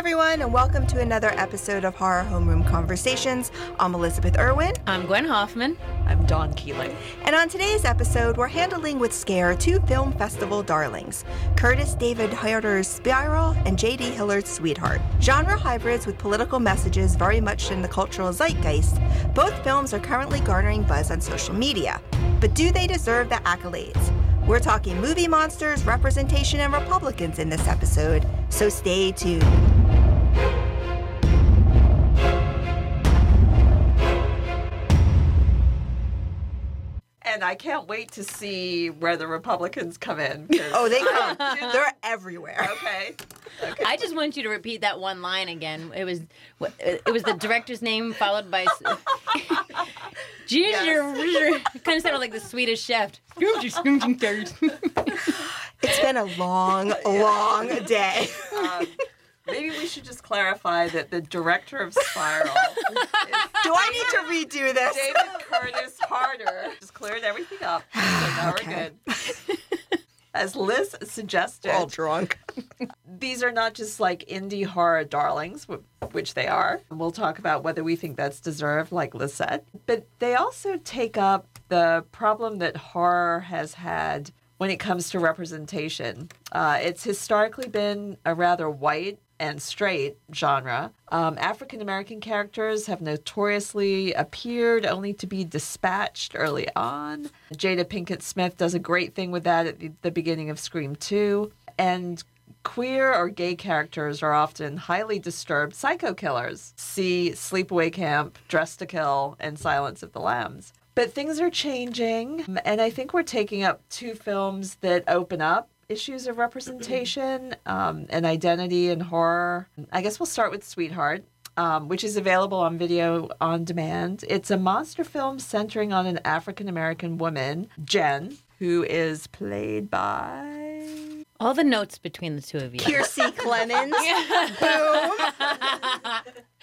everyone, and welcome to another episode of Horror Homeroom Conversations. I'm Elizabeth Irwin, I'm Gwen Hoffman. I'm Dawn Keeling. and on today's episode, we're handling with scare two film festival darlings Kurtis David Hayter's Spiral and J.D. Hillard's Sweetheart. Genre hybrids with political messages very much in the cultural zeitgeist, both films are currently garnering buzz on social media. But do they deserve the accolades? We're talking movie monsters, representation, and Republicans in this episode, so stay tuned. And I can't wait to see where the Republicans come in. Oh, they come. They're everywhere. okay. Okay. I just want you to repeat that one line again. It was it was the director's name followed by Ginger. kind of sounded like the Swedish chef. It's been a long, long day. Um, maybe we should just clarify that the director of Spiral is Do I need to redo this? David Kurtis Harder. Just cleared everything up. So now Okay. we're good. As Liz suggested, All drunk. these are not just like indie horror darlings, which they are. We'll talk about whether we think that's deserved, like Liz said. But they also take up the problem that horror has had when it comes to representation. Uh, it's historically been a rather white and straight genre. Um, African American characters have notoriously appeared only to be dispatched early on. Jada Pinkett Smith does a great thing with that at the, beginning of Scream 2. And queer or gay characters are often highly disturbed psycho killers. See Sleepaway Camp, Dressed to Kill, and Silence of the Lambs. But things are changing, and I think we're taking up two films that open up issues of representation um, and identity and horror. I guess we'll start with Sweetheart. Um, which is available on video on demand. It's a monster film centering on an African American woman, Jen, who is played by All the notes between the two of you. Kiersey Clemons. Boom.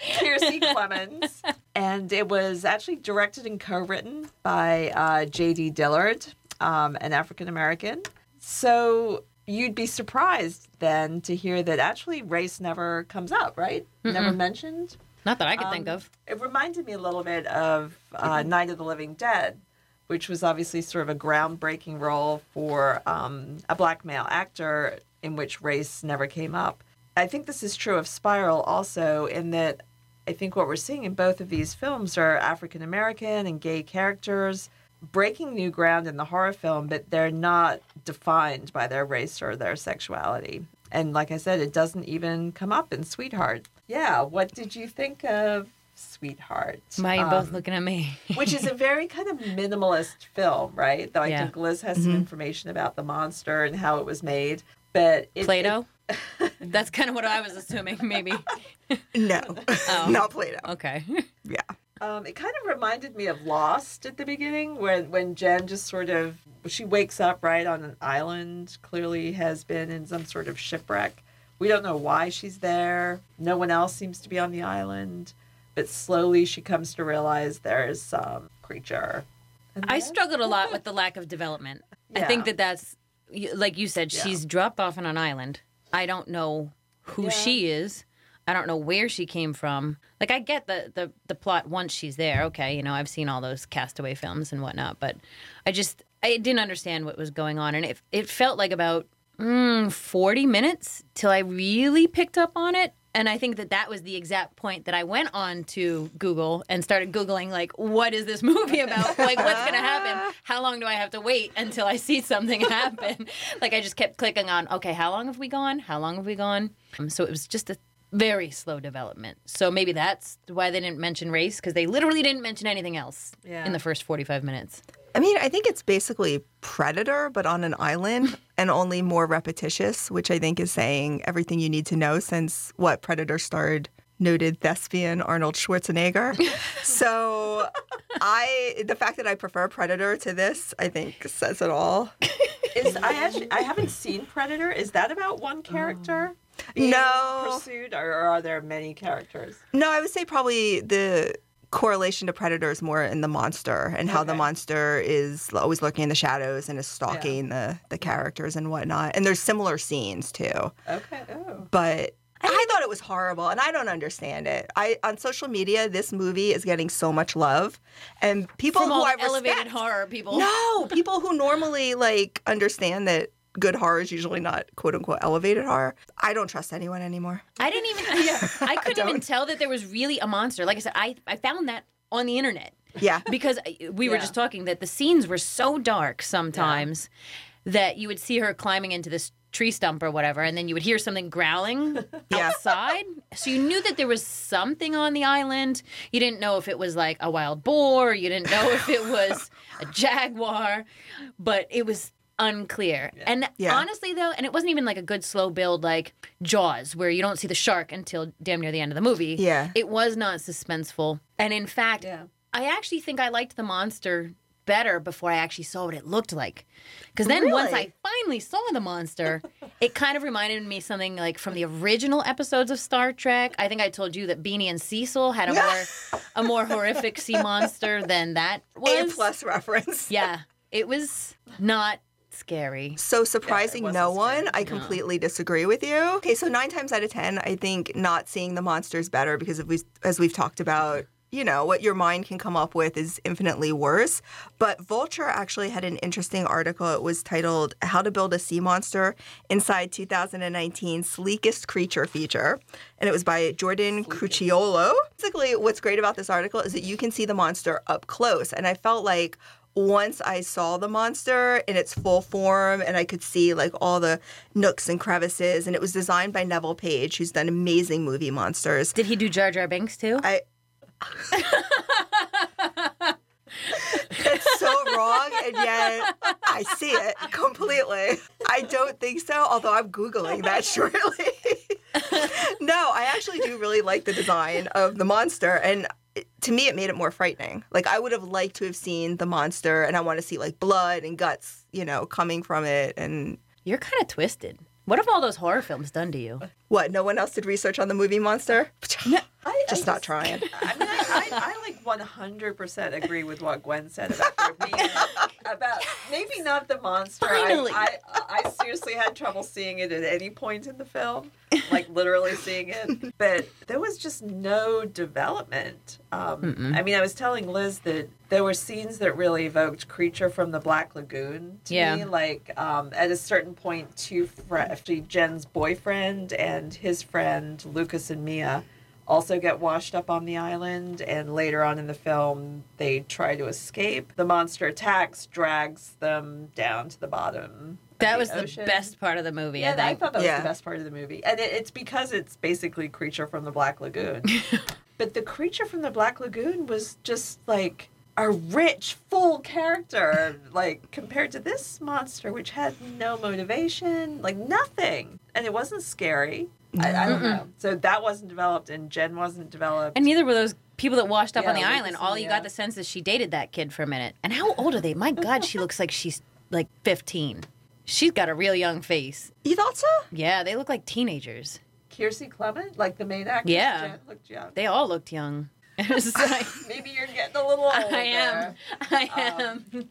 Kiersey Clemons. And it was actually directed and co written by uh, J.D. Dillard, um, an African American. So you'd be surprised then to hear that actually race never comes up, right? Never mentioned. Not that I could think Um, of. It reminded me a little bit of uh, Night of the Living Dead, which was obviously sort of a groundbreaking role for um, a black male actor in which race never came up. I think this is true of Spiral also, in that I think what we're seeing in both of these films are African American and gay characters breaking new ground in the horror film, but they're not defined by their race or their sexuality. And like I said, it doesn't even come up in Sweetheart. Yeah, what did you think of Sweetheart? Why are you both Um, looking at me? which is a very kind of minimalist film, right? Though I Yeah. think Liz has some information about the monster and how it was made. But it, Play-Doh? That's kind of what I was assuming, maybe. No, Oh. not Play-Doh. Okay. Yeah. Um, it kind of reminded me of Lost at the beginning, when when Jen just sort of she wakes up right on an island. Clearly, has been in some sort of shipwreck. We don't know why she's there. No one else seems to be on the island, but slowly she comes to realize there's some creature. I struggled a lot with the lack of development. I think that that's like you said. Yeah. She's dropped off on an island. I don't know who Yeah. she is. I don't know where she came from. Like I get the, the the plot once she's there. Okay, you know I've seen all those Castaway films and whatnot, but I just I didn't understand what was going on, and it it felt like about mm, forty minutes till I really picked up on it. And I think that that was the exact point that I went on to Google and started Googling, like, what is this movie about? Like, what's going to happen? How long do I have to wait until I see something happen? like, I just kept clicking on, okay, how long have we gone? How long have we gone? Um, so it was just a very slow development. So maybe that's why they didn't mention race, because they literally didn't mention anything else Yeah. in the first 45 minutes. I mean, I think it's basically Predator, but on an island and only more repetitious, which I think is saying everything you need to know since what Predator starred noted thespian Arnold Schwarzenegger. so I the fact that I prefer Predator to this, I think says it all. Is I actually I haven't seen Predator. Is that about one character? being No. pursued, or are there many characters? No, I would say probably the correlation to Predator is more in the monster and how the monster is always lurking in the shadows and is stalking the the characters and whatnot. And there's similar scenes too. Okay. Oh. But I thought it was horrible, and I don't understand it. I on social media, this movie is getting so much love, and people From who all I the elevated respect- horror people. No, people who normally like understand that good horror is usually not quote unquote elevated horror. I don't trust anyone anymore. I didn't even. yeah, I couldn't even tell that there was really a monster. Like I said, I I found that on the internet. Yeah. because uh, we were Yeah. just talking that the scenes were so dark sometimes that you would see her climbing into this tree stump or whatever, and then you would hear something growling Yeah. outside. So you knew that there was something on the island. You didn't know if it was like a wild boar. You didn't know if it was a jaguar, but it was unclear. And Yeah. honestly, though, and it wasn't even like a good slow build like Jaws, where you don't see the shark until damn near the end of the movie. Yeah. It was not suspenseful. And in fact, Yeah. I actually think I liked the monster better before I actually saw what it looked like. Because then once I finally saw the monster, it kind of reminded me something like from the original episodes of Star Trek. I think I told you that Beany and Cecil had a more a more horrific sea monster than that was. A plus reference. Yeah, it was not scary. So surprising wasn't no scary. one. I completely disagree with you. Okay, so nine times out of ten, I think not seeing the monsters better because of we, as we've talked about, you know, what your mind can come up with is infinitely worse. But Vulture actually had an interesting article. It was titled "How to Build a Sea Monster Inside 2019 Sleekest Creature Feature," and it was by Jordan Crucchiola. Basically, what's great about this article is that you can see the monster up close, and I felt like once I saw the monster in its full form and I could see like all the nooks and crevices, and it was designed by Neville Page, who's done amazing movie monsters. Did he do Jar Jar Binks too? I. It's so wrong, and yet I see it completely. I don't think so, although I'm Googling that shortly. no, I actually do really like the design of the monster, and to me, it made it more frightening. Like, I would have liked to have seen the monster, and I want to see like blood and guts, you know, coming from it. And You're kind of twisted. What have all those horror films done to you? What? No one else did research on the movie monster? I, Just I not trying. I mean, I, I, I like 100% agree with what Gwen said about there being about maybe not the monster. Finally. I, I, I seriously had trouble seeing it at any point in the film, like literally seeing it. But there was just no development. Um, I mean, I was telling Liz that there were scenes that really evoked Creature from the Black Lagoon to Yeah. me. Like um, at a certain point, two fr- actually Jen's boyfriend and his friend Lucas and Mia also get washed up on the island and later on in the film they try to escape the monster attacks drags them down to the bottom That the was ocean. the best part of the movie. yeah I I think. thought that was the best part of the movie and it, it's because it's basically creature from the black lagoon but the creature from the black lagoon was just like a rich full character like compared to this monster which had no motivation like nothing and it wasn't scary I, I don't know. So that wasn't developed, and Jen wasn't developed. And neither were those people that washed up on the Yeah, island. All you Mia. got the sense is she dated that kid for a minute. And how old are they? My God, she looks like she's like 15. She's got a real young face. You thought so? Yeah, they look like teenagers. Kiersey Clement, like the main actress, Yeah. Jen looked young. They all looked young. It was like, Maybe you're getting a little older. I um, am. I am.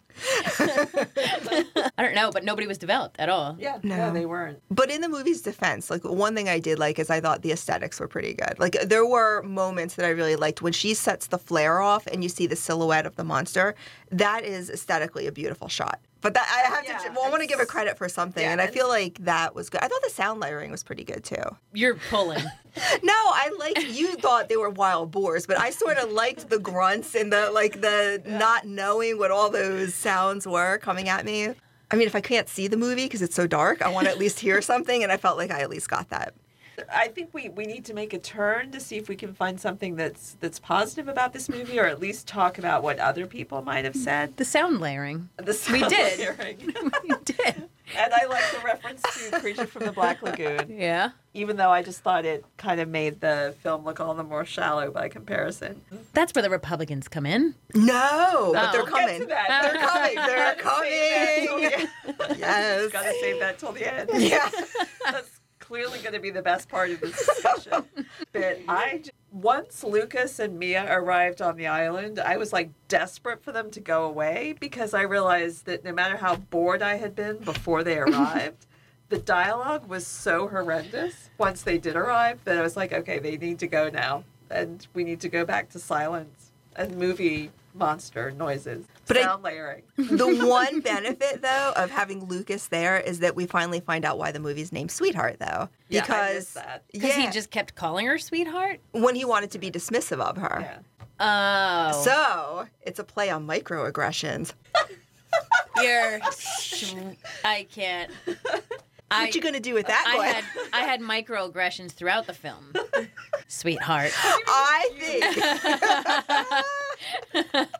I don't know, but nobody was developed at all. Yeah, No. no, they weren't. But in the movie's defense, like one thing I did like is I thought the aesthetics were pretty good. Like there were moments that I really liked when she sets the flare off and you see the silhouette of the monster. That is aesthetically a beautiful shot. But that I have Yeah, to. Well, I want to give her credit for something, yeah, and I feel like that was good. I thought the sound layering was pretty good too. You're pulling. No, I like You thought they were wild boars, but I sort of liked the grunts and the like the not knowing what all those sounds were coming at me. I mean, if I can't see the movie because it's so dark, I want to at least hear something, and I felt like I at least got that. I think we, we need to make a turn to see if we can find something that's that's positive about this movie, or at least talk about what other people might have said. The sound layering. The We did. layering. We did. and I like the reference to Creature from the Black Lagoon, Yeah. even though I just thought it kind of made the film look all the more shallow by comparison. That's where the Republicans come in. No, but Oh. they're We'll Get coming. to that. They're coming. They're coming. yes. Gotta save that till the end. Yeah. Clearly going to be the best part of this discussion. but I, once Lucas and Mia arrived on the island, I was like desperate for them to go away because I realized that no matter how bored I had been before they arrived, the dialogue was so horrendous once they did arrive that I was like, okay, they need to go now. And we need to go back to silence and movie monster noises, But I- layering. the one benefit though of having Lucas there is that we finally find out why the movie's named Sweetheart though. Yeah, Because missed that. Because yeah, he just kept calling her sweetheart. when he wanted to be dismissive of her. Yeah. Oh, So it's a play on microaggressions. you're. I can't. I, What you gonna do with that, I had I had microaggressions throughout the film, sweetheart. I think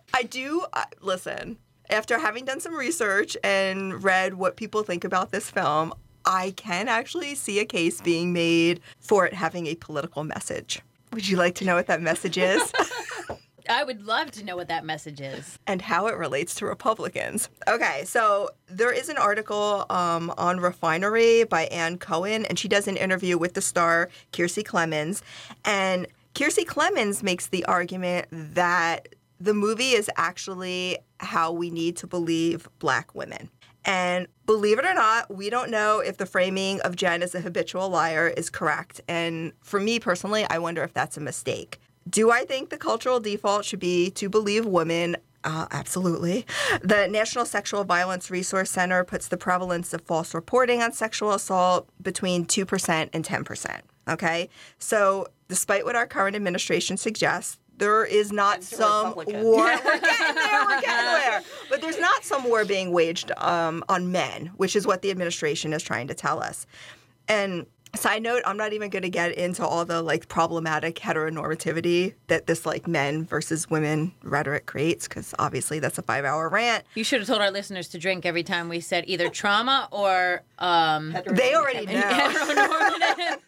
I do. Uh, listen, after having done some research and read what people think about this film, I can actually see a case being made for it having a political message. Would you like to know what that message is I would love to know what that message is. and how it relates to Republicans? Okay, so there is an article um, on Refinery by Anne Cohen, and she does an interview with the star Kiersey Clemons. And Kiersey Clemons makes the argument that the movie is actually how we need to believe black women. And believe it or not, we don't know if the framing of Jen as a habitual liar is correct. And for me personally, I wonder if that's a mistake. Do I think the cultural default should be to believe women? Uh, absolutely. The National Sexual Violence Resource Center puts the prevalence of false reporting on sexual assault between 2% and 10%. Okay? So, despite what our current administration suggests, there is not some Republican. war. We're getting there. We're getting there. But there's not some war being waged um, on men, which is what the administration is trying to tell us. And side note, I'm not even going to get into all the like problematic heteronormativity that this like men versus women rhetoric creates, because obviously that's a five hour rant. You should have told our listeners to drink every time we said either trauma or um, They already know. heteronormative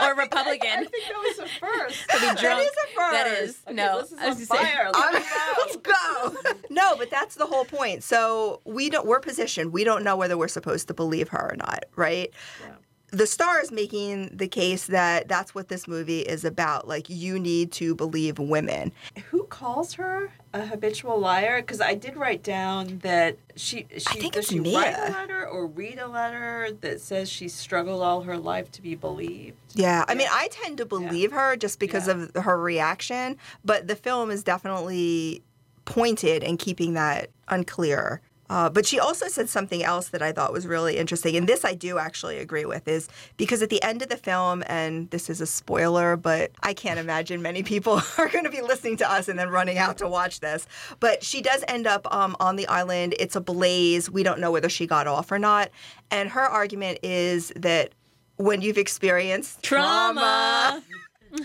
or Republican. I think that was a first. To be drunk. That is a first. That is Okay, no. this is I was on say- fire. Let me Let's go. No, but that's the whole point. So we don't. We're positioned. We don't know whether we're supposed to believe her or not, right? Yeah. The star is making the case that that's what this movie is about. Like you need to believe women. Who calls her a habitual liar? Because I did write down that she she does she Mia. write a letter or read a letter that says she struggled all her life to be believed. Yeah, I mean, I tend to believe her just because Yeah. of her reaction, but the film is definitely pointed in keeping that unclear. Uh, but she also said something else that I thought was really interesting, and this I do actually agree with, is because at the end of the film, and this is a spoiler, but I can't imagine many people are going to be listening to us and then running out to watch this. But she does end up um, on the island. It's a blaze. We don't know whether she got off or not. And her argument is that when you've experienced Trauma.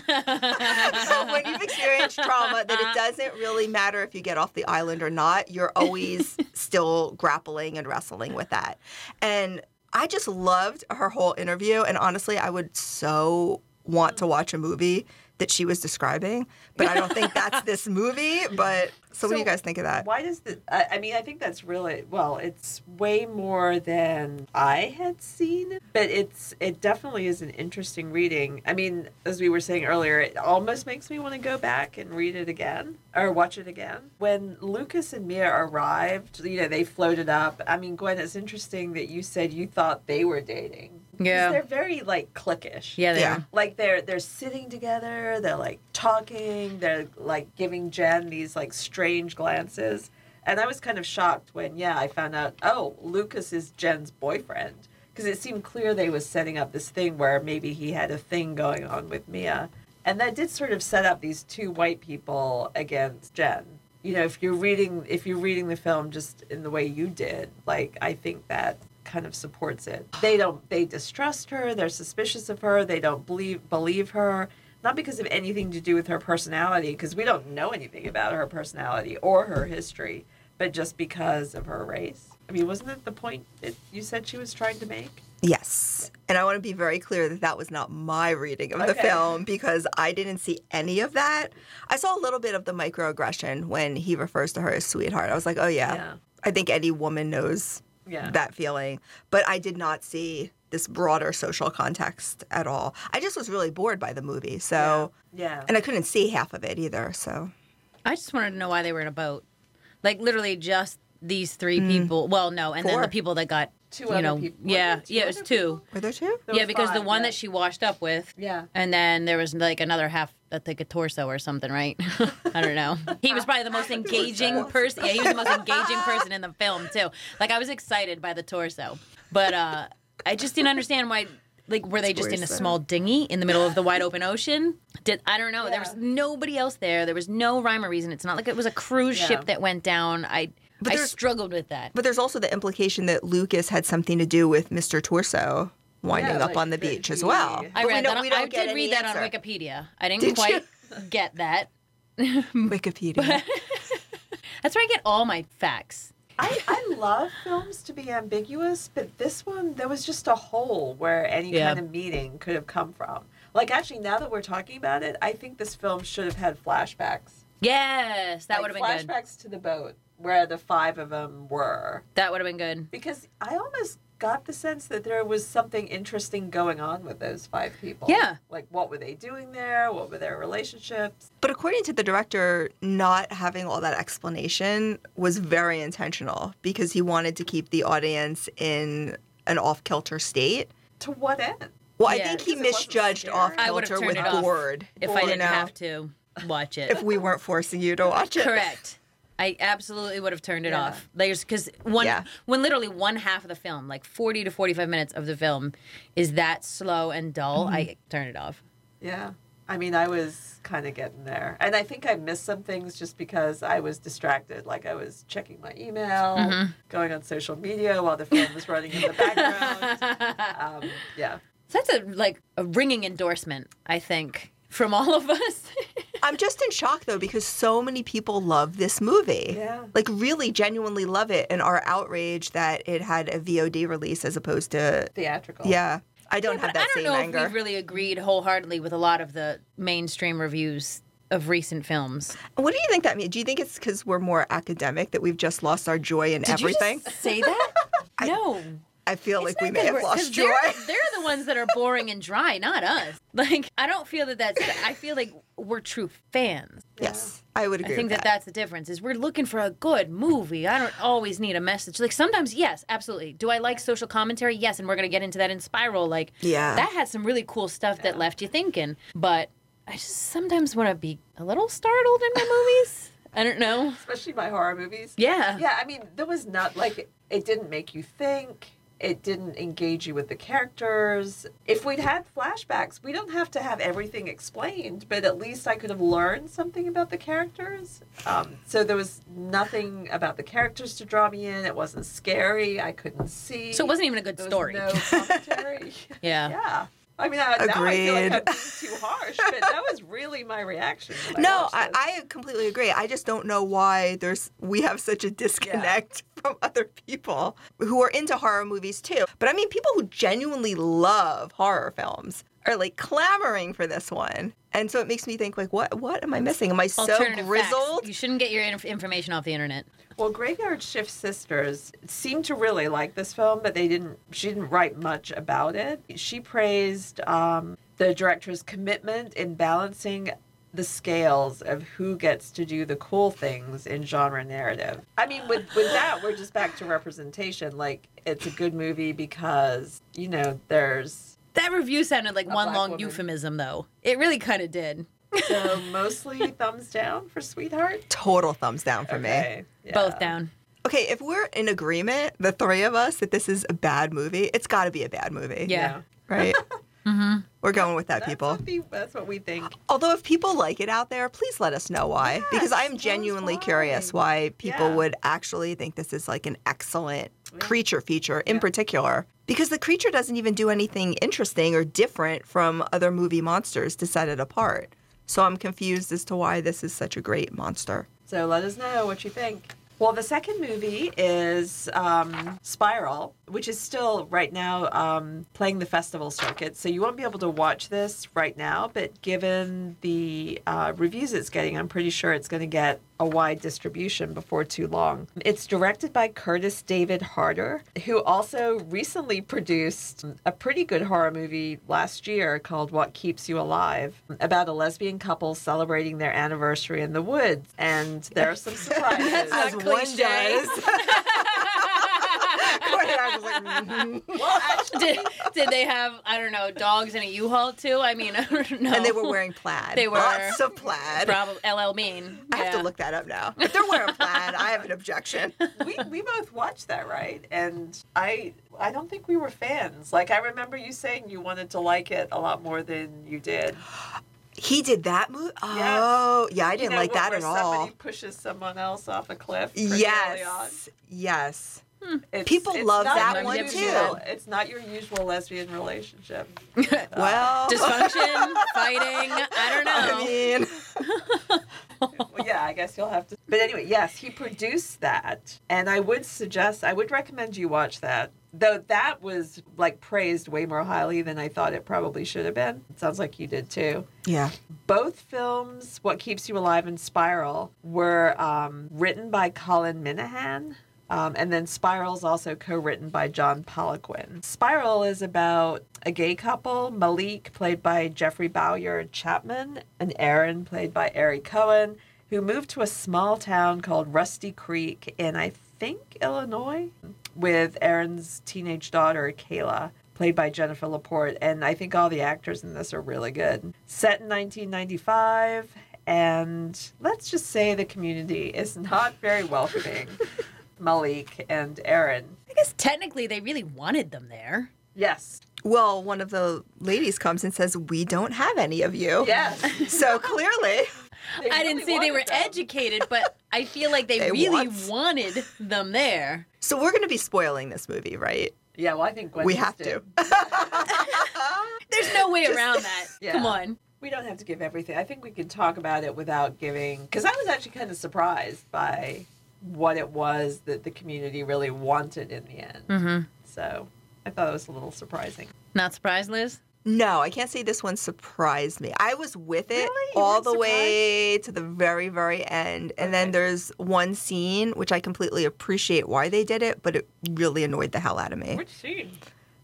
when you've experienced trauma, that it doesn't really matter if you get off the island or not. You're always still grappling and wrestling with that. And I just loved her whole interview. And honestly, I would so want to mm. watch a movie that she was describing, but I don't think that's this movie. But so, what do you guys think of that? Why does the? I, I mean, I think that's really well. It's way more than I had seen, but it's it definitely is an interesting reading. I mean, as we were saying earlier, it almost makes me want to go back and read it again or watch it again. When Lucas and Mia arrived, you know, they floated up. I mean, Gwen, it's interesting that you said you thought they were dating. 'Cause Yeah. they're very like cliquish Yeah, they Yeah. are. like they're they're sitting together they're like talking they're like giving jen these like strange glances and i was kind of shocked when yeah i found out oh lucas is jen's boyfriend because it seemed clear they was setting up this thing where maybe he had a thing going on with mia and that did sort of set up these two white people against jen you know if you're reading if you're reading the film just in the way you did like i think that kind of supports it they don't they distrust her they're suspicious of her they don't believe believe her not because of anything to do with her personality because we don't know anything about her personality or her history but just because of her race i mean wasn't that the point that you said she was trying to make Yes. And I want to be very clear that that was not my reading of the film because I didn't see any of that. I saw a little bit of the microaggression when he refers to her as sweetheart. I was like, oh, yeah. Yeah. I think any woman knows Yeah. that feeling. But I did not see this broader social context at all. I just was really bored by the movie. So, yeah and I couldn't see half of it either. So, I just wanted to know why they were in a boat. Like literally just these three mm. people. Well, no, and then the people that got Two you other know, people. yeah, two yeah, it was two. people? Were there two? There yeah, was because the one yeah. that she washed up with, Yeah. and then there was like another half, I think a torso or something, right? I don't know. He was probably the most engaging person. Yeah, he was the most engaging person in the film too. Like I was excited by the torso, but uh I just didn't understand why. Like, were they just in a small dinghy in the middle of the wide open ocean? Did I don't know. There was nobody else there. There was no rhyme or reason. It's not like it was a cruise Yeah. ship that went down. I But I there's- struggled with that. But there's also the implication that Lucas had something to do with Mr. Torso winding Yeah, up like on the that beach as well. I I But we read don't- that. we On, don't I get did any read that on. Wikipedia. I didn't Did you? quite get that. Wikipedia. That's where I get all my facts. I, I love films to be ambiguous, but this one, there was just a hole where any Yeah. kind of meaning could have come from. Like, actually, now that we're talking about it, I think this film should have had flashbacks. Yes, that Like, would have been good. Flashbacks to the boat where the five of them were. That would have been good. Because I almost got the sense that there was something interesting going on with those five people. Yeah. Like, what were they doing there? What were their relationships? But according to the director, not having all that explanation was very intentional because he wanted to keep the audience in an off kilter state. To what end? Well, I think he because it wasn't misjudged off kilter with it off bored. If I didn't know, have to watch it. If we weren't forcing you to watch it. Correct. I absolutely would have turned it Yeah. off. There's because one Yeah. when literally one half of the film, like 40 to 45 minutes of the film, is that slow and dull. Mm-hmm. I turn it off. Yeah. I mean, I was kind of getting there. And I think I missed some things just because I was distracted. Like, I was checking my email, Mm-hmm. going on social media while the film was running in the background. um, yeah. So that's a like a ringing endorsement, I think, from all of us. I'm just in shock though because so many people love this movie. Yeah. Like really genuinely love it and are outraged that it had a VOD release as opposed to Theatrical. yeah. I don't Yeah, have but that I don't know anger. if we've really agreed wholeheartedly with a lot of the mainstream reviews of recent films. What do you think that means? Do you think it's because we're more academic that we've just lost our joy in Did you everything? just say that? no. I feel It's like we may have we're- joy. They're, they're the ones that are boring and dry, not us. Like, I don't feel that that's. I feel like we're true fans. Yes, I would agree. I think with that, that's the difference. Is we're looking for a good movie. I don't always need a message. Like sometimes, yes, absolutely. Do I like social commentary? Yes, and we're gonna get into that in Spiral. Like, Yeah. that had some really cool stuff that left you thinking. But I just sometimes want to be a little startled in my movies. I don't know. Especially my horror movies. Yeah. Yeah, I mean, there was not like it didn't make you think. It didn't engage you with the characters. If we'd had flashbacks, we don't have to have everything explained, but at least I could have learned something about the characters. Um, so there was nothing about the characters to draw me in. It wasn't scary. I couldn't see. So it wasn't even a good story. No commentary. Yeah. yeah. I mean, I, now I feel like I'm being too harsh, but that was really my reaction. No, watched I. I completely agree. I just don't know why there's we have such a disconnect from other people who are into horror movies too. But I mean, people who genuinely love horror films are like clamoring for this one, and so it makes me think like, what what am I missing? Am I so grizzled? facts. You shouldn't get your inf- information off the internet. Well, Graveyard Shift Sisters seemed to really like this film, but they didn't. She didn't write much about it. She praised um, the director's commitment in balancing the scales of who gets to do the cool things in genre narrative. I mean, with with that, we're just back to representation. Like, it's a good movie because you know there's That review sounded like A one long woman. euphemism, though. It really kind of did. so mostly thumbs down for Sweetheart. Total thumbs down for me. Yeah. Both down. Okay, if we're in agreement, the three of us, that this is a bad movie, it's got to be a bad movie. Yeah. Right. Mm-hmm. We're going with that, That's people. What we, that's what we think. Although, if people like it out there, please let us know why. because I am genuinely why. curious why people Yeah. would actually think this is like an excellent Yeah. Creature feature in Yeah. particular. Because the creature doesn't even do anything interesting or different from other movie monsters to set it apart. So I'm confused as to why this is such a great monster. So let us know what you think. Well, the second movie is um, Spiral, which is still right now um, playing the festival circuit. So you won't be able to watch this right now, but given the uh, reviews it's getting, I'm pretty sure it's going to get a wide distribution before too long. It's directed by Kurtis David Harder, who also recently produced a pretty good horror movie last year called What Keeps You Alive, about a lesbian couple celebrating their anniversary in the woods. And there are some surprises. That's As one cliche. does. pointed I was like, mhm. Well, did, did they have I don't know dogs in a U-Haul too? I mean, I don't know. and they were wearing plaid. They were. lots of plaid. probably LL Bean. I have to look that up now. If they're wearing plaid, I have an objection. we, we both watched that, right? And I I don't think we were fans. Like I remember you saying you wanted to like it a lot more than you did. He did that move. Oh, yeah, I didn't know, like that where at all. Somebody pushes someone else off a cliff. pretty early on. Yes, yes. It's, People it's love that your one, usual- too. It's not your usual lesbian relationship. Well, Dysfunction, fighting. I don't know. I mean, well, yeah, I guess you'll have to. But anyway, yes, he produced that, and I would suggest, I would recommend you watch that. Though that was like praised way more highly than I thought it probably should have been. It sounds like you did too. yeah. Both films, What Keeps You Alive and Spiral, were um, written by Colin Minihan. Um, and then Spiral's also co written by John Poliquin. Spiral is about a gay couple, Malik, played by Jeffrey Bowyer Chapman, and Aaron, played by Ari Cohen, who moved to a small town called Rusty Creek in, I think, Illinois, with Aaron's teenage daughter, Kayla played by Jennifer Laporte, and I think all the actors in this are really good. Set in 1995, and let's just say the community is not very welcoming. Malik and Aaron. I guess technically they really wanted them there. Yes. Well, one of the ladies comes and says, "We don't have any of you." Yes. So clearly, They I didn't say they were them. educated, but I feel like they, They really want- wanted them there. so we're going to be spoiling this movie, right? Yeah, well, I think Gwen we needs have to. There's no way around that. Yeah. Come on. We don't have to give everything. I think we can talk about it without giving. Because I was actually kind of surprised by what it was that the community really wanted in the end. Mm-hmm. So I thought it was a little surprising. Not surprised, Liz? No, I can't say this one surprised me. I was with it Really? All weren't the way to the very, very end. And then there's one scene which I completely appreciate why they did it, but it really annoyed the hell out of me. Which scene?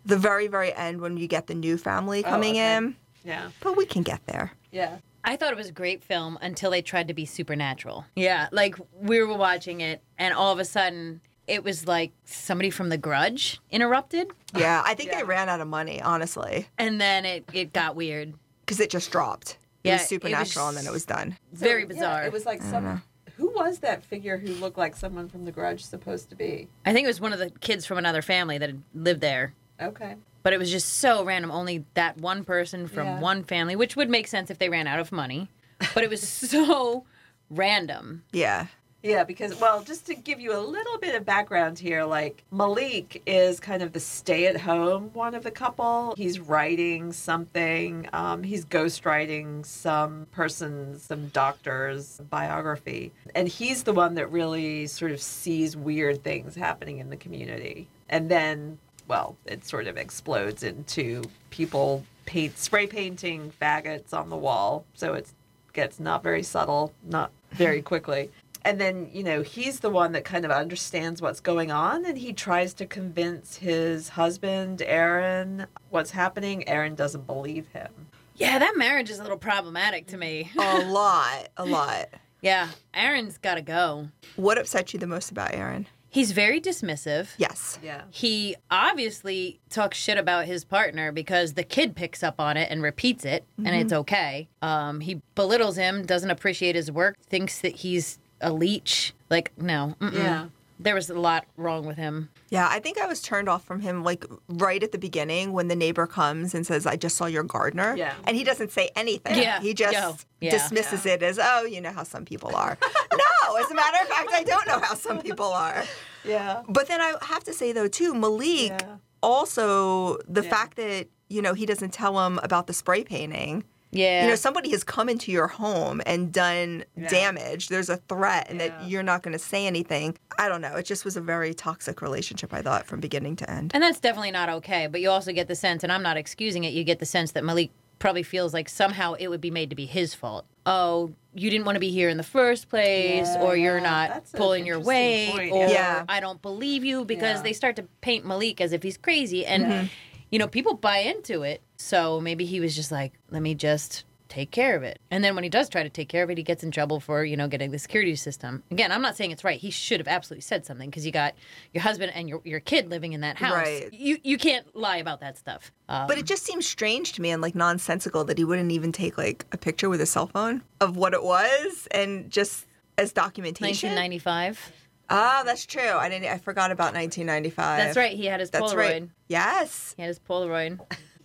The very, very end when you get the new family Oh, coming okay. in. Yeah. But we can get there. Yeah. I thought it was a great film until they tried to be supernatural. Yeah, like we were watching it, and all of a sudden it was like somebody from The Grudge interrupted, Yeah, I think Yeah. they ran out of money, honestly, and then it, it got weird. because it just dropped. It Yeah, was it was supernatural, and then it was done. So, Very yeah, bizarre. it was like some. Who was that figure who looked like someone from The Grudge supposed to be? I think it was one of the kids from another family that had lived there. Okay. But it was just so random. Only that one person from Yeah. one family, which would make sense if they ran out of money. But it was so random. Yeah. Yeah, because well, just to give you a little bit of background here, like Malik is kind of the stay-at-home one of the couple. He's writing something. Um, he's ghostwriting some person's, some doctor's biography, and he's the one that really sort of sees weird things happening in the community, and then, well, it sort of explodes into people paint spray painting faggots on the wall. So it gets not very subtle, not very quickly. And then, you know, he's the one that kind of understands what's going on and he tries to convince his husband, Aaron, what's happening. Aaron doesn't believe him. Yeah, that marriage is a little problematic to me. A lot. A lot. Yeah, Aaron's got to go. What upset you the most about Aaron? He's very dismissive. Yes. Yeah. He obviously talks shit about his partner because the kid picks up on it and repeats it, and it's okay. Um, he belittles him, doesn't appreciate his work, thinks that he's a leech. Like, no. mm-mm. Yeah. There was a lot wrong with him. Yeah, I think I was turned off from him like right at the beginning when the neighbor comes and says, I just saw your gardener. Yeah. And he doesn't say anything. Yeah. He just Yeah. dismisses it as, oh, you know how some people are. no, as a matter of fact, I don't know how some people are. Yeah. But then I have to say, though, too, Malik Yeah. also, the Yeah. fact that, you know, he doesn't tell him about the spray painting. Yeah. You know, somebody has come into your home and done Yeah. damage. There's a threat, and Yeah. that you're not going to say anything. I don't know. It just was a very toxic relationship, I thought, from beginning to end. and that's definitely not okay. But you also get the sense, and I'm not excusing it, you get the sense that Malik probably feels like somehow it would be made to be his fault. Oh, you didn't want to be here in the first place, Yeah, or you're not That's pulling your weight, point, or yeah. I don't believe you because Yeah. they start to paint Malik as if he's crazy. And, mm-hmm. you know, people buy into it. So maybe he was just like, let me just take care of it. And then when he does try to take care of it, he gets in trouble for, you know, getting the security system. Again, I'm not saying it's right. He should have absolutely said something because you got your husband and your, your kid living in that house. Right. You you can't lie about that stuff. Um, But it just seems strange to me and like nonsensical that he wouldn't even take like a picture with his cell phone of what it was and just as documentation. 1995. Ah, that's true. I didn't. I forgot about 1995. That's right. He had his That's Polaroid. right. Yes. He had his Polaroid.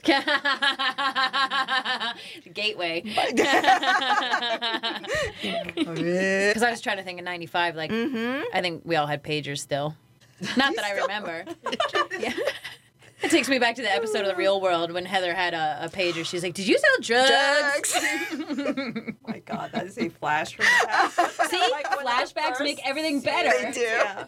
The gateway. Because I was trying to think of 95. Like, Mm-hmm. I think we all had pagers still. Not that I remember. yeah. It takes me back to the episode of The Real World when Heather had a, a pager. She's like, Did you sell drugs? Drugs. my God, that is a flash from the past. See? Like Flashbacks make everything better. They do. Yeah.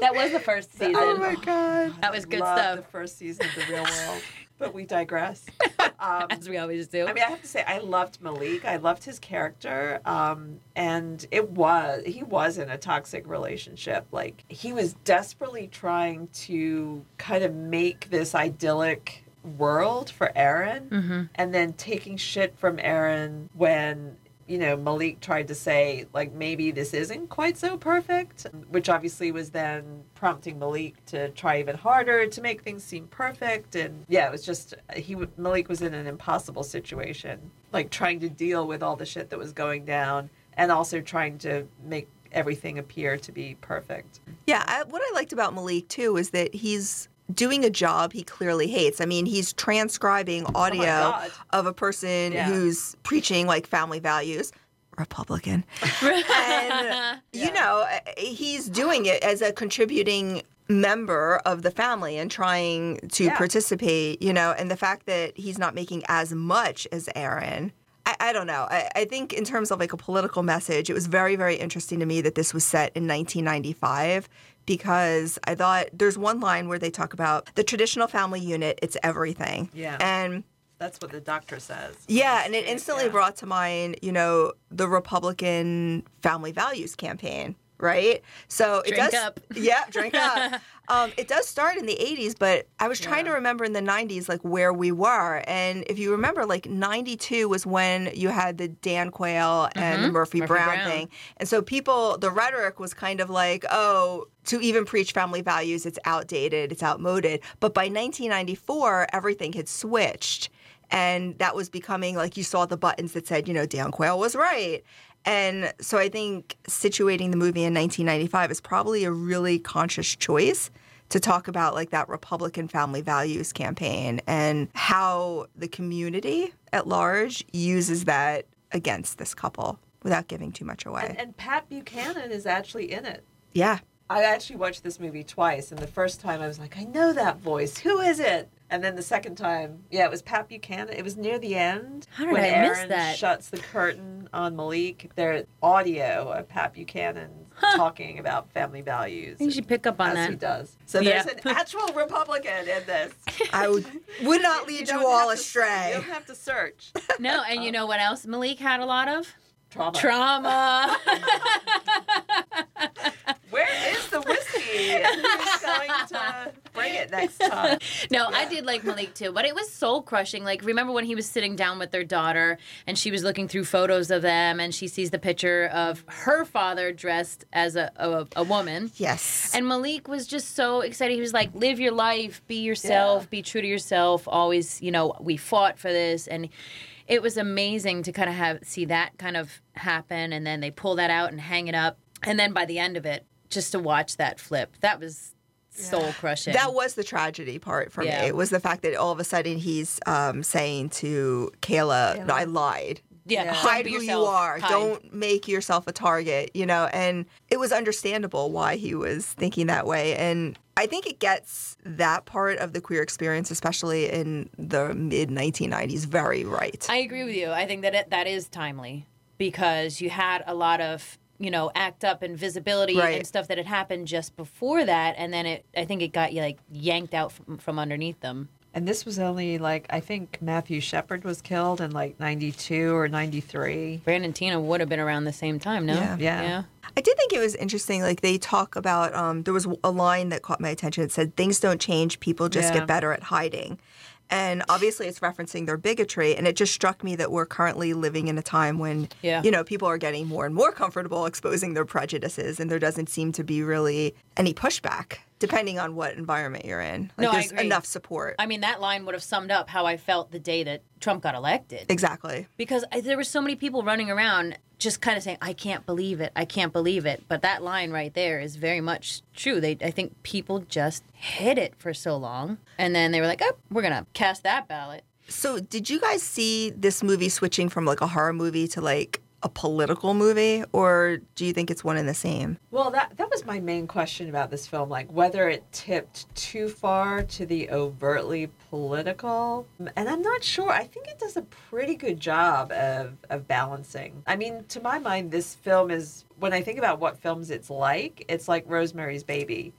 That was the first season. oh my god. That was good stuff. The first season of The Real World, but we digress. Um, As we always do. I mean, I have to say, I loved Malik. I loved his character, um, and it was he was in a toxic relationship. Like he was desperately trying to kind of make this idyllic world for Aaron, Mm-hmm. and then taking shit from Aaron when you know Malik tried to say like maybe this isn't quite so perfect, which obviously was then prompting Malik to try even harder to make things seem perfect. And yeah, it was just he Malik was in an impossible situation, like trying to deal with all the shit that was going down, and also trying to make everything appear to be perfect. Yeah, I, what I liked about Malik too is that he's doing a job he clearly hates. I mean, he's transcribing audio God. of a person Yeah. who's preaching like family values. Republican. and, you know, uh, he's doing it as a contributing member of the family and trying to Yeah. participate, you know, and the fact that he's not making as much as Aaron. I, I don't know. I, I think in terms of like a political message, it was very, very interesting to me that this was set in 1995 because I thought there's one line where they talk about the traditional family unit, it's everything. Yeah. And That's what the doctor says. yeah, and it instantly Yeah. brought to mind, you know, the Republican family values campaign, right? So Drink it does, up. yeah, drink up. Um, it does start in the '80s, but I was trying to remember in the '90s, like where we were, and if you remember, like '92 was when you had the Dan Quayle and the Murphy, Mm-hmm. Murphy Brown, Brown. thing, and so people, the rhetoric was kind of like, oh. To even preach family values, it's outdated, it's outmoded. But by 1994, everything had switched and that was becoming like you saw the buttons that said, you know, Dan Quayle was right. And so I think situating the movie in 1995 is probably a really conscious choice to talk about like that Republican family values campaign and how the community at large uses that against this couple without giving too much away. And, and Pat Buchanan is actually in it. yeah. I actually watched this movie twice, and the first time I was like, I know that voice. Who is it? And then the second time, yeah, it was Pat Buchanan. It was near the end How did when I miss Aaron that? shuts the curtain on Malik. There's audio of Pat Buchanan talking about family values. You should pick up on as that. he does. So Yeah. there's an actual Republican in this. I would, would not lead you, don't all have to- astray. you don't have to search. No, and you um, know what else Malik had a lot of? Trauma. Trauma. Where is the whiskey? And who's going to bring it next time? No, I did like Malik too, but it was soul crushing. Like, remember when he was sitting down with their daughter and she was looking through photos of them and she sees the picture of her father dressed as a, a, a woman? Yes. And Malik was just so excited. He was like, live your life, be yourself, Yeah. be true to yourself. Always, you know, we fought for this. And it was amazing to kind of have see that kind of happen. And then they pull that out and hang it up. And then by the end of it, just to watch that flip, that was soul crushing. That was the tragedy part for Yeah. me. It was the fact that all of a sudden he's um, saying to Kayla, Kayla. I lied. yeah, Yeah. Hide who you are. Hide. Don't make yourself a target, you know? And it was understandable why he was thinking that way. And I think it gets that part of the queer experience, especially in the mid 1990s, very right. I agree with you. I think that it, that is timely because you had a lot of you know act up and visibility Right. and stuff that had happened just before that, and then it I think it got like yanked out from, from underneath them. And this was only like I think Matthew Shepard was killed in like '92 or '93. Brandon Teena would have been around the same time, no? Yeah. Yeah. I did think it was interesting. Like they talk about, um, there was a line that caught my attention. It said, "Things don't change; people just Yeah. get better at hiding." And obviously, it's referencing their bigotry. And it just struck me that we're currently living in a time when, Yeah. you know, people are getting more and more comfortable exposing their prejudices, and there doesn't seem to be really any pushback, depending on what environment you're in. Like, No, I there's agree. enough support. I mean, that line would have summed up how I felt the day that Trump got elected. exactly. because I, there were so many people running around just kind of saying i can't believe it i can't believe it but that line right there is very much true they i think people just hid it for so long and then they were like oh we're gonna cast that ballot So, did you guys see this movie switching from like a horror movie to like a political movie, or do you think it's one and the same? Well, that that was my main question about this film, like whether it tipped too far to the overtly political. And I'm not sure. I think it does a pretty good job of of balancing. I mean, to my mind, this film is when I think about what films it's like, it's like Rosemary's Baby.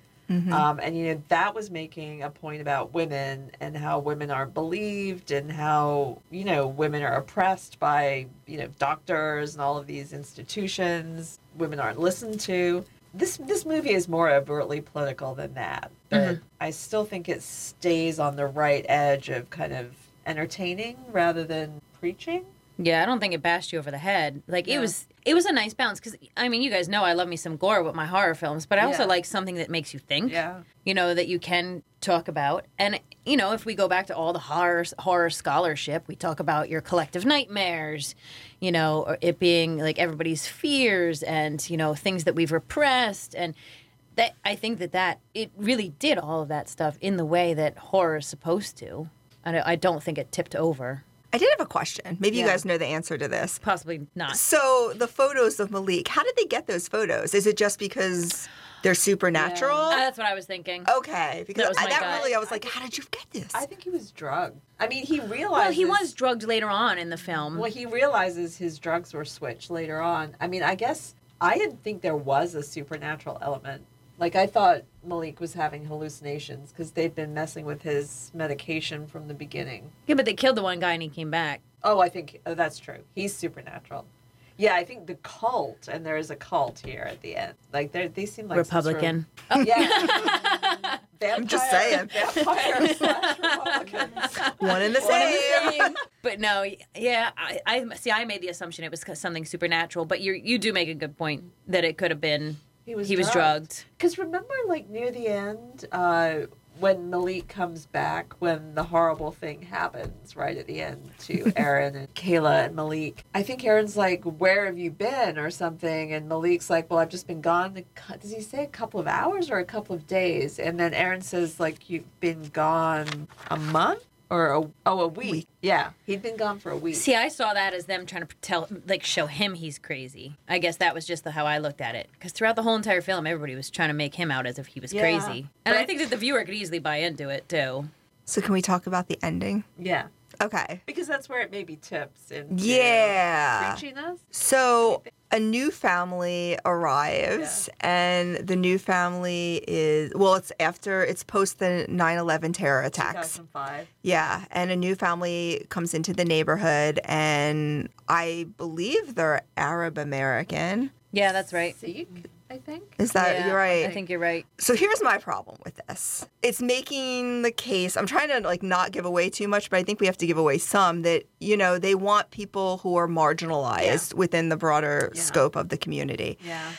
Um, and you know that was making a point about women and how women are believed and how you know women are oppressed by you know doctors and all of these institutions. Women aren't listened to. This this movie is more overtly political than that, but I still think it stays on the right edge of kind of entertaining rather than preaching. Yeah i don't think it bashed you over the head. Like it was it was a nice balance because i mean you guys know i love me some gore with my horror films but i also Yeah. like something that makes you think Yeah. you know that you can talk about. And you know if we go back to all the horror horror scholarship we talk about your collective nightmares you know or it being like everybody's fears and you know things that we've repressed. And that i think that that it really did all of that stuff in the way that horror is supposed to. I don't think it tipped over I did have a question. Maybe you guys know the answer to this. possibly not So, the photos of Malik, how did they get those photos? Is it just because they're supernatural? Uh, that's what i was thinking Okay, because That I, that really, I was like, how did you get this? I think he was drugged. I mean, he realized. well he was drugged later on in the film Well, he realizes his drugs were switched later on. I mean, I guess I didn't think there was a supernatural element. Like, I thought Malik was having hallucinations because they'd been messing with his medication from the beginning. yeah but they killed the one guy and he came back Oh, I think oh, that's true. He's supernatural. Yeah, I think the cult, and there is a cult here at the end. Like, they they seem like some sort of- republican oh, yeah. I'm just saying. Vampire slash Republicans. One in the same. but no, yeah, I, I see. I made the assumption it was something supernatural, but you you do make a good point that it could have been He was he was drugged. Because remember, like near the end, uh, when Malik comes back, when the horrible thing happens right at the end to Aaron and Kayla and Malik, I think Aaron's like, "Where have you been?" or something, and Malik's like, "Well, I've just been gone." Does he say a couple of hours or a couple of days? And then Aaron says, "Like you've been gone a month." Or a, oh, a week. Week. Yeah, he'd been gone for a week. See, I saw that as them trying to tell, like, show him he's crazy. I guess that was just the, how I looked at it. Because throughout the whole entire film, everybody was trying to make him out as if he was Yeah. crazy, and I think that the viewer could easily buy into it too. So, can we talk about the ending? yeah, Okay. because that's where it maybe tips into Yeah. preachiness. So a new family arrives, and the new family is well, it's after it's post the 9/11 terror attacks. 2005. Yeah, and a new family comes into the neighborhood, and I believe they're Arab American. Yeah, that's right. Sikh, I think. Is that Yeah, you're right? I think you're right. So here's my problem with this. It's making the case. I'm trying to like not give away too much, but I think we have to give away some that, you know, they want people who are marginalized within the broader Yeah. scope of the community. Yeah.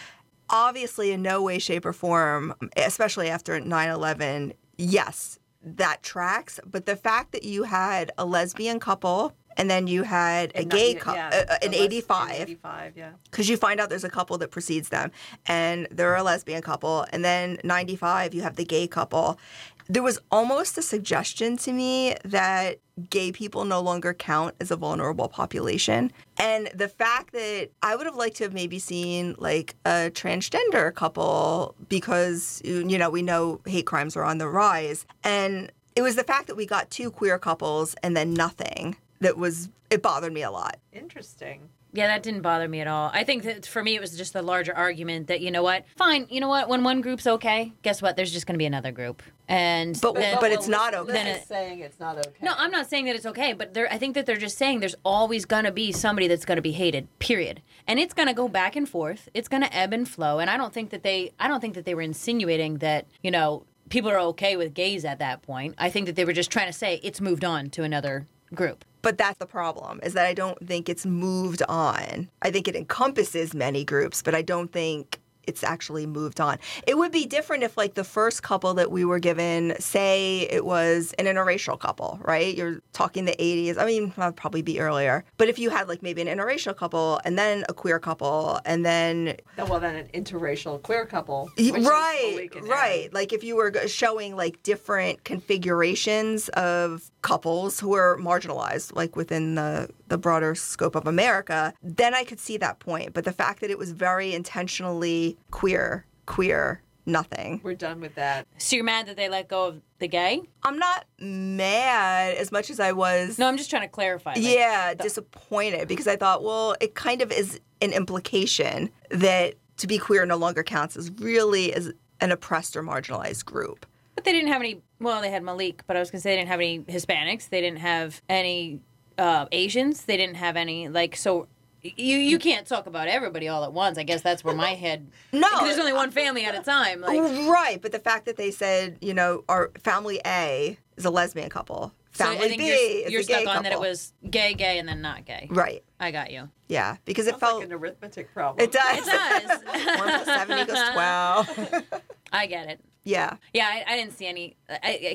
Obviously in no way shape or form, especially after 9/11, yes, that tracks, but the fact that you had a lesbian couple and then you had a gay couple uh, uh, in 85 85, yeah. because you find out there's a couple that precedes them and they're a lesbian couple. And then 95 you have the gay couple. There was almost a suggestion to me that gay people no longer count as a vulnerable population. And the fact that i would have liked to have maybe seen like a transgender couple because you know we know hate crimes are on the rise. And it was the fact that we got two queer couples and then nothing that was it bothered me a lot Interesting. Yeah, that didn't bother me at all. I think that for me, it was just the larger argument that you know what, fine, you know what, when one group's okay, guess what? There's just going to be another group, and But- then, but it's not okay. Liz Then is it- saying it's not okay. No, I'm not saying that it's okay, but they're, I think that they're just saying there's always going to be somebody that's going to be hated, period. And it's going to go back and forth. It's going to ebb and flow. And I don't think that they I don't think that they were insinuating that, you know, people are okay with gays at that point. I think that they were just trying to say it's moved on to another group. But that's the problem is that I don't think it's moved on. I think it encompasses many groups, but I don't think it's actually moved on. It would be different if, like, the first couple that we were given, say it was an interracial couple, right? You're talking the 80s. I mean, that'd probably be earlier. But if you had, like, maybe an interracial couple and then a queer couple and then Well, then an interracial queer couple. right right like if you were showing like different configurations of couples who are marginalized like within the the broader scope of america then i could see that point but the fact that it was very intentionally queer queer nothing We're done with that. So you're mad that they let go of the gay? i'm not mad as much as i was No, I'm just trying to clarify. like, yeah disappointed because i thought well it kind of is an implication that to be queer no longer counts as really as an oppressed or marginalized group But they didn't have any. Well, they had Malik, but I was gonna say they didn't have any Hispanics. They didn't have any uh, Asians. They didn't have any like so. You you can't talk about everybody all at once. I guess that's where my head. No. there's only one family at a time. Like right, but the fact that they said, you know, our family A is a lesbian couple, so family I think B you're, is you're a gay stuck on couple. that it was gay, gay, and then not gay. right. I got you. Yeah, because it Sounds felt like an arithmetic problem. it does. It does. One plus seven equals twelve. I get it. Yeah, Yeah, I, I didn't see any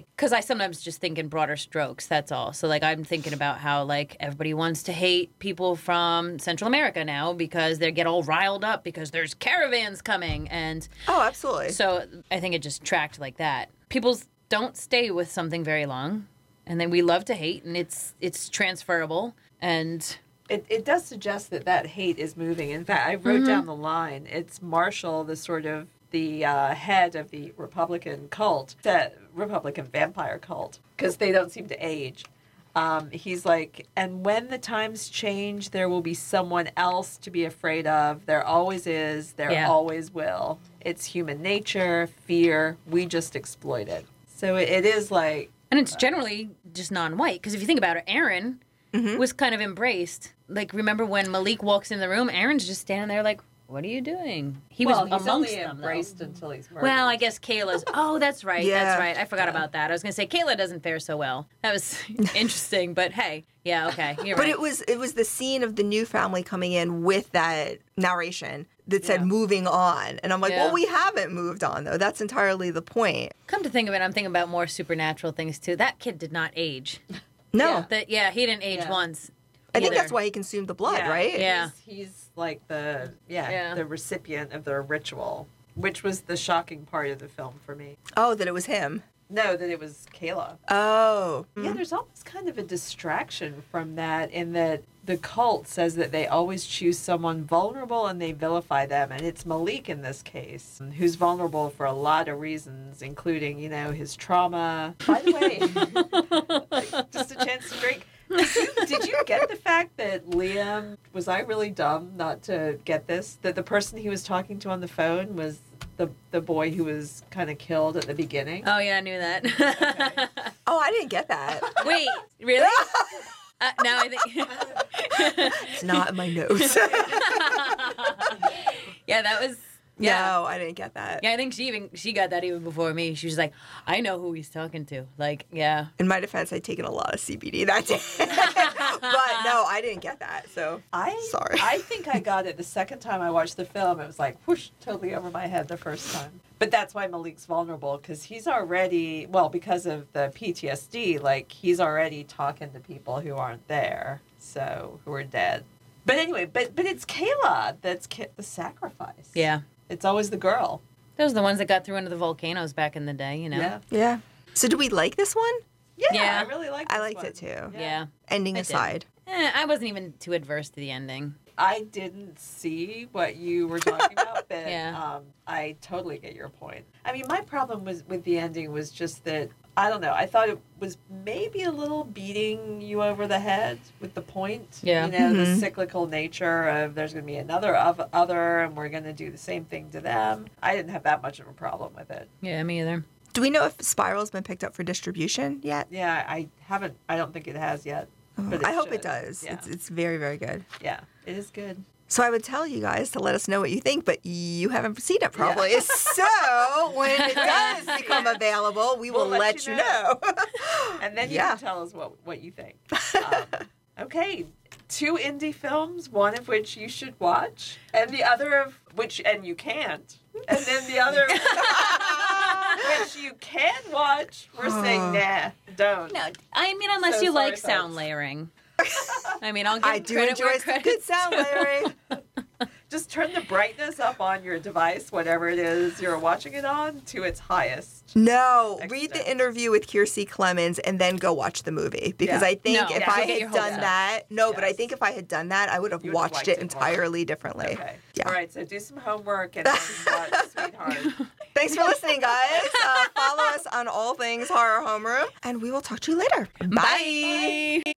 because I, sometimes just think in broader strokes. That's all. So like I'm thinking about how like everybody wants to hate people from Central America now because they get all riled up because there's caravans coming, and oh, absolutely. so I think it just tracked like that. People don't stay with something very long, and then we love to hate, and it's it's transferable. And It, it does suggest that that hate is moving. In fact, I wrote mm-hmm. down the line. It's Marshall, the sort of the uh, head of the Republican cult, the Republican vampire cult, because they don't seem to age. Um, he's like, and when the times change, there will be someone else to be afraid of. There always is. There Yeah. always will. It's human nature, fear. We just exploit it. So it, it is like And it's generally just non-white because if you think about it, Aaron was kind of embraced. Like, remember when Malik walks in the room? Aaron's just standing there, like, "What are you doing?" He well, was he's amongst only them. though. embraced until he's murdered. Well, I guess Kayla's. Oh, that's right. Yeah. That's right. I forgot about that. I was gonna say Kayla doesn't fare so well. That was interesting, but hey, yeah, okay, you're But right. it was it was the scene of the new family coming in with that narration that said Yeah. moving on, and I'm like, Yeah. well, we haven't moved on though. That's entirely the point. Come to think of it, I'm thinking about more supernatural things too. That kid did not age. No, Yeah. That yeah, he didn't age Yeah. once. I think that's why he consumed the blood, Yeah. right? Yeah. He's, he's like the yeah, Yeah. the recipient of their ritual, which was the shocking part of the film for me. Oh, that it was him. No, that it was Kayla. Oh, Yeah, mm. there's almost kind of a distraction from that in that the cult says that they always choose someone vulnerable and they vilify them, and it's Malik in this case, who's vulnerable for a lot of reasons, including you know his trauma. By the way, just a chance to drink. Did you, get the fact that Liam was I really dumb not to get this? That the person he was talking to on the phone was the the boy who was kind of killed at the beginning. Oh yeah, I knew that. oh, I didn't get that. Wait, really? Uh, now I think. It's not in my notes. yeah, that was. Yeah. No, I didn't get that. Yeah, I think she even she got that even before me. She was like, "I know who he's talking to." Like, yeah, In my defense, I'd taken a lot of CBD that day. but no, I didn't get that. So I Sorry. I think I got it the second time I watched the film. It was like whoosh, totally over my head the first time. But that's why Malik's vulnerable because he's already well because of the PTSD. Like he's already talking to people who aren't there, so who are dead. But anyway, but but it's Kayla that's ki- the sacrifice. yeah. It's always the girl. Those are the ones that got through into the volcanoes back in the day. You know. Yeah, yeah. So do we like this one? yeah, Yeah. I really like. It. I liked one. it too. Yeah. Ending I did. aside. Eh, I wasn't even too adverse to the ending. I didn't see what you were talking about, but Yeah. um, I totally get your point. I mean, my problem was with the ending was just that I don't know. I thought it was maybe a little beating you over the head with the point. Yeah. You know, the Mhm. cyclical nature of there's going to be another of other, and we're going to do the same thing to them. I didn't have that much of a problem with it. Yeah, me either. Do we know if Spiral's been picked up for distribution yet? Yeah, I haven't. I don't think it has yet. But I hope should. it does. Yeah. It's it's very very good. yeah, it is good. So I would tell you guys to let us know what you think, but you haven't seen it probably. So when it does become available, we will We'll let, you know. And then you Yeah. can tell us what, what you think. Um, okay, two indie films, one of which you should watch, and the other of which, and you can't. And then the other which you can watch, we're saying, nah, don't. No, I mean unless So you sorry, like sound folks. layering. I mean, I'll give I do credit enjoy where some good sound Larry. Just turn the brightness up on your device, whatever it is you're watching it on, to its highest. No, read the interview with Kiersey Clemons and then go watch the movie because Yeah. I think No, if yeah, I you'll get your had done up. that, no, but I think if I had done that, I would have would watched liked it it entirely differently. Okay. Yeah. All right, so do some homework and then watch Sweetheart. Thanks for listening, guys. Uh, follow us on all things horror homeroom, and we will talk to you later. Bye.